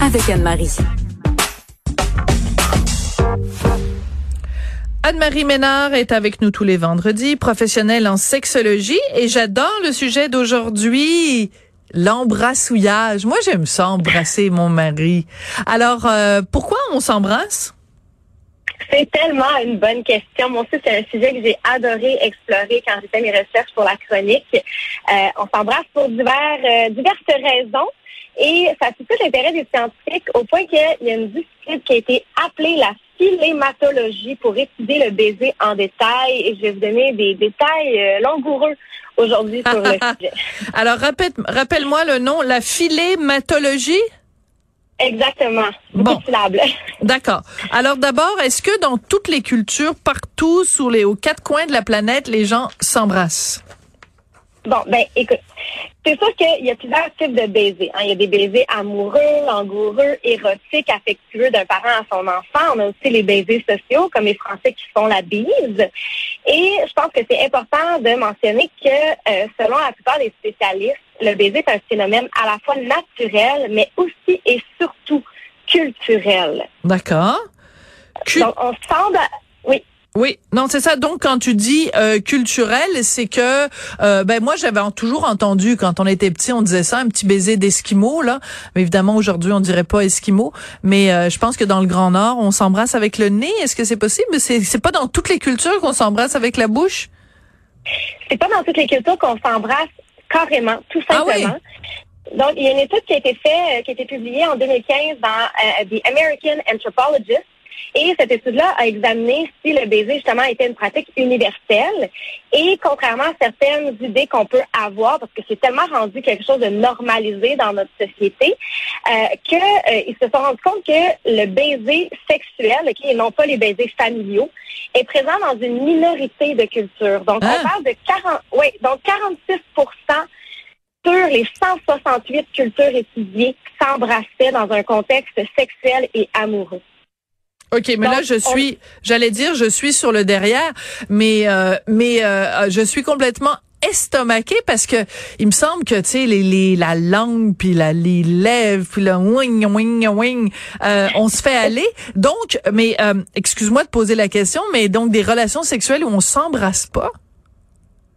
avec Anne-Marie. Anne-Marie Ménard est avec nous tous les vendredis, professionnelle en sexologie, et j'adore le sujet d'aujourd'hui, l'embrassouillage. Moi, j'aime ça, embrasser mon mari. Alors, euh, pourquoi on s'embrasse? C'est tellement une bonne question. Moi aussi, c'est un sujet que j'ai adoré explorer quand j'ai fait mes recherches pour la chronique. Euh, on s'embrasse pour divers, euh, diverses raisons. Et ça suscite l'intérêt des scientifiques au point qu'il y a une discipline qui a été appelée la philématologie pour étudier le baiser en détail. Et je vais vous donner des détails euh, langoureux aujourd'hui sur le sujet. Alors, rappelle-moi le nom, la philématologie? Exactement. Bon. D'accord. Alors d'abord, est-ce que dans toutes les cultures, partout, sous les, aux quatre coins de la planète, les gens s'embrassent? Bon, ben, écoute, c'est sûr qu'il y a plusieurs types de baisers. Hein. Il y a des baisers amoureux, langoureux, érotiques, affectueux d'un parent à son enfant. On a aussi les baisers sociaux, comme les Français qui font la bise. Et je pense que c'est important de mentionner que, euh, selon la plupart des spécialistes, le baiser est un phénomène à la fois naturel, mais aussi et surtout culturel. D'accord. Donc, on semble... Oui. Non, c'est ça. Donc, quand tu dis euh, culturel, c'est que euh, ben moi j'avais toujours entendu quand on était petit, on disait ça, un petit baiser d'esquimau là. Mais évidemment aujourd'hui on dirait pas esquimau, mais euh, je pense que dans le Grand Nord on s'embrasse avec le nez. Est-ce que c'est possible? C'est c'est pas dans toutes les cultures qu'on s'embrasse avec la bouche? C'est pas dans toutes les cultures qu'on s'embrasse carrément, tout Ah simplement. Donc, il y a une étude qui a été faite, qui a été publiée en 2015 dans The American Anthropologist, et cette étude-là a examiné si le baiser, justement, était une pratique universelle. Et contrairement à certaines idées qu'on peut avoir, parce que c'est tellement rendu quelque chose de normalisé dans notre société, euh, qu'ils euh, se sont rendus compte que le baiser sexuel, okay, et non pas les baisers familiaux, est présent dans une minorité de cultures. Donc, Ah. on parle de 40, oui, donc 46% sur les 168 cultures étudiées s'embrassaient dans un contexte sexuel et amoureux. OK, mais là je on- suis j'allais dire je suis sur le derrière, mais euh, mais euh, je suis complètement estomaquée parce que il me semble que tu sais les, les la langue puis la les lèvres puis le wing wing wing euh, on se fait aller. Donc mais euh, excuse-moi de poser la question mais donc des relations sexuelles où on s'embrasse pas?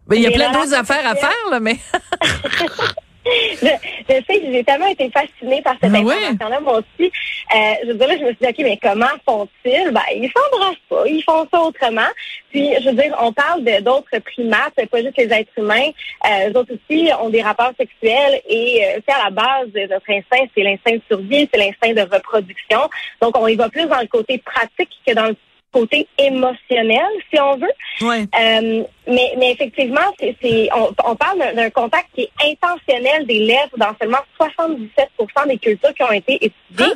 Ben, il y a plein d'autres affaires à faire là mais Je, je sais que j'ai tellement été fascinée par cette ouais? information-là, moi aussi. Euh, je veux dire, là, je me suis dit, OK, mais comment font-ils? Ben, ils s'embrassent pas, ils font ça autrement. Puis, je veux dire, on parle de- d'autres primates, pas juste les êtres humains. Euh, eux autres aussi ont des rapports sexuels et euh, c'est à la base de notre instinct, c'est l'instinct de survie, c'est l'instinct de reproduction. Donc, on y va plus dans le côté pratique que dans le côté émotionnel, si on veut. ouais Euh, mais, mais effectivement, c'est, c'est- on, on parle d'un, d'un contact qui est intentionnel des lèvres dans seulement 77% des cultures qui ont été étudiées.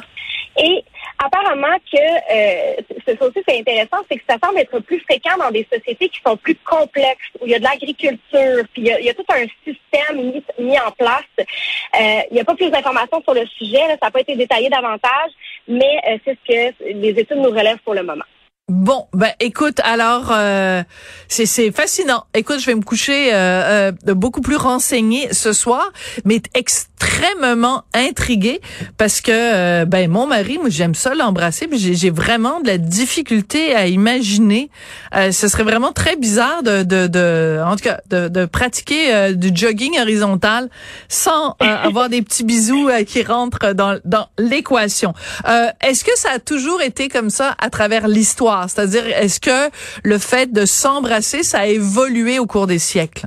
Et apparemment que euh, c'est- ça aussi c'est intéressant, c'est que ça semble être plus fréquent dans des sociétés qui sont plus complexes, où il y a de l'agriculture, puis il y a, il y a tout un système mis, mis en place. Euh, il n'y a pas plus d'informations sur le sujet, là, ça n'a pas été détaillé davantage, mais euh, c'est ce que les études nous relèvent pour le moment. Bon, ben écoute, alors euh, c'est c'est fascinant. Écoute, je vais me coucher euh, euh, beaucoup plus renseignée ce soir, mais extrêmement intriguée parce que euh, ben mon mari, moi j'aime ça l'embrasser, puis j'ai vraiment de la difficulté à imaginer. Euh, ce serait vraiment très bizarre de de, de en tout cas de, de pratiquer euh, du jogging horizontal sans avoir des petits bisous qui rentrent dans dans l'équation. Euh, est-ce que ça a toujours été comme ça à travers l'histoire? C'est-à-dire, est-ce que le fait de s'embrasser, ça a évolué au cours des siècles?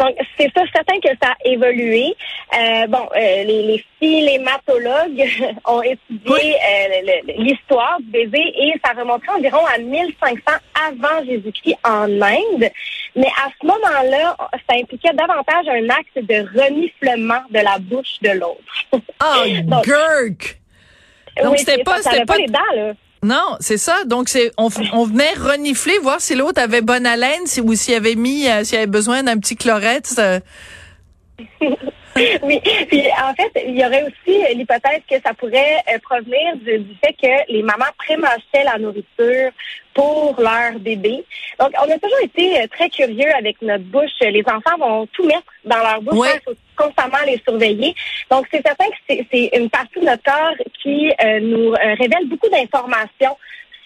Donc, c'est ça, certain que ça a évolué. Euh, bon, euh, les, les philématologues ont étudié euh, l'histoire du baiser et ça remonterait environ à 1500 avant Jésus-Christ en Inde. Mais à ce moment-là, ça impliquait davantage un acte de reniflement de la bouche de l'autre. Ah, Donc- gurk! Donc, Oui, c'était pas- ça, avait pas- les dents, là. Non, c'est ça. Donc c'est on, on venait renifler voir si l'autre avait bonne haleine si, ou s'il avait mis euh, s'il avait besoin d'un petit chlorette. oui. Puis en fait, il y aurait aussi l'hypothèse que ça pourrait euh, provenir du, fait que les mamans prémâchaient la nourriture pour leur bébé. Donc, on a toujours été euh, très curieux avec notre bouche. Les enfants vont tout mettre dans leur bouche. Il faut constamment les surveiller. Donc, c'est certain que c'est une partie de notre corps qui euh, nous révèle beaucoup d'informations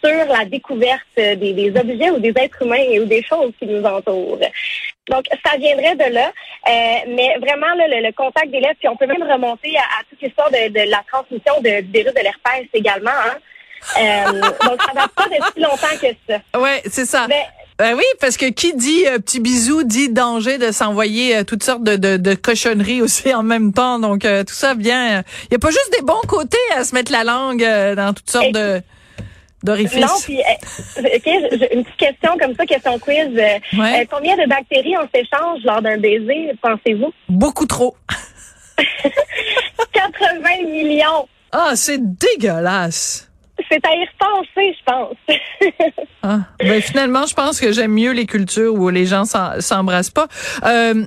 sur la découverte des, objets ou des êtres humains ou des choses qui nous entourent. Donc, ça viendrait de là. Euh, mais vraiment, le, contact des lèvres, puis on peut même remonter à, toute l'histoire de, la transmission de, du virus de l'herpès également. Hein. Euh, donc, ça va pas de si longtemps que ça. Ouais, c'est ça. ben oui, parce que qui dit euh, petit bisou dit danger de s'envoyer toutes sortes de, de, cochonneries aussi en même temps. Donc tout ça vient. Il y a pas juste des bons côtés à se mettre la langue dans toutes sortes de d'orifices. Non, puis OK, une petite question comme ça, question quiz. Euh, combien de bactéries on s'échange lors d'un baiser, pensez-vous? Beaucoup trop. 80 millions. Ah, c'est dégueulasse. C'est à y repenser, je pense. ah, ben finalement, je pense que j'aime mieux les cultures où les gens s'embrassent pas. Euh,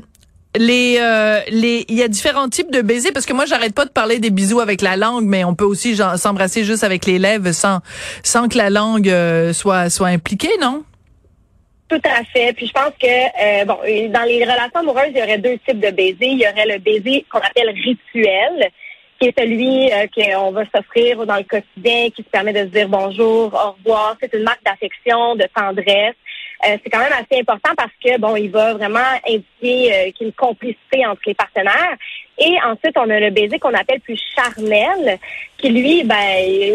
les euh, les il y a différents types de baisers parce que moi j'arrête pas de parler des bisous avec la langue mais on peut aussi s'embrasser juste avec les lèvres sans sans que la langue euh, soit soit impliquée non? Tout à fait. Puis je pense que euh, bon, dans les relations amoureuses, il y aurait deux types de baisers. Il y aurait le baiser qu'on appelle rituel, qui est celui qu'on va s'offrir dans le quotidien, qui se permet de se dire bonjour, au revoir. C'est une marque d'affection, de tendresse. Euh, c'est quand même assez important parce que bon, il va vraiment indiquer euh, qu'il y a une complicité entre les partenaires. Et ensuite, on a le baiser qu'on appelle plus charnel, qui lui, ben,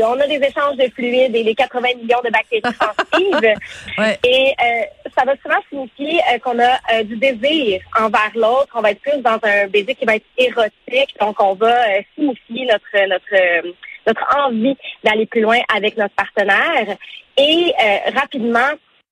on a des échanges de fluides et les 80 millions de bactéries sensibles. Et euh, ça va souvent signifier qu'on a du désir envers l'autre. On va être plus dans un baiser qui va être érotique. Donc, on va signifier notre notre notre envie d'aller plus loin avec notre partenaire. Et rapidement,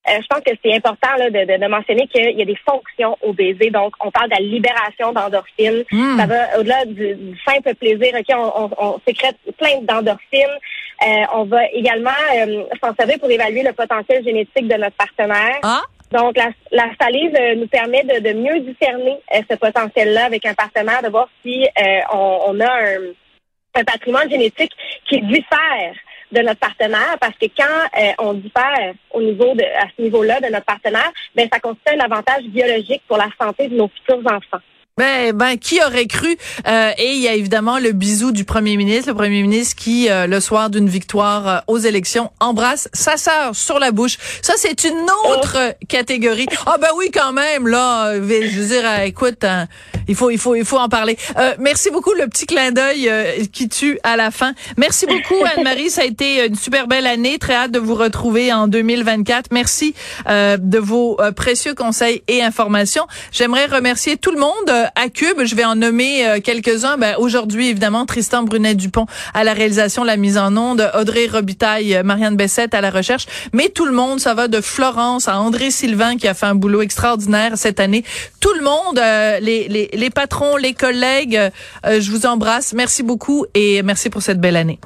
euh, je pense que c'est important là, de, de, mentionner qu'il y a des fonctions au baiser. Donc, on parle de la libération d'endorphines. Hmm. Ça va au-delà du, simple plaisir. Ok, on, on, sécrète plein d'endorphines. Euh, on va également euh, s'en servir pour évaluer le potentiel génétique de notre partenaire. Ah. Donc, la, la salive nous permet de, de mieux discerner ce potentiel-là avec un partenaire, de voir si on, on, a un, un patrimoine génétique qui diffère de notre partenaire parce que quand euh, on diffère au niveau de à ce niveau-là de notre partenaire, ben ça constitue un avantage biologique pour la santé de nos futurs enfants. Ben, ben, qui aurait cru euh, Et il y a évidemment le bisou du premier ministre, le premier ministre qui, euh, le soir d'une victoire euh, aux élections, embrasse sa sœur sur la bouche. Ça, c'est une autre oh. catégorie. Ah ben oui, quand même. Là, je veux dire, écoute, hein, il faut, il faut, il faut en parler. merci beaucoup, le petit clin d'œil qui tue à la fin. Merci beaucoup, Anne-Marie. Ça a été une super belle année. Très hâte de vous retrouver en 2024. Merci de vos précieux conseils et informations. J'aimerais remercier tout le monde à Cube. Je vais en nommer euh, quelques-uns. Ben, aujourd'hui, évidemment, Tristan Brunet-Dupont à la réalisation, la mise en onde, Audrey Robitaille, euh, Marianne Bessette à la recherche. Mais tout le monde, ça va de Florence à André Sylvain qui a fait un boulot extraordinaire cette année. Tout le monde, euh, les, les, les, patrons, les collègues, je vous embrasse. Merci beaucoup et merci pour cette belle année.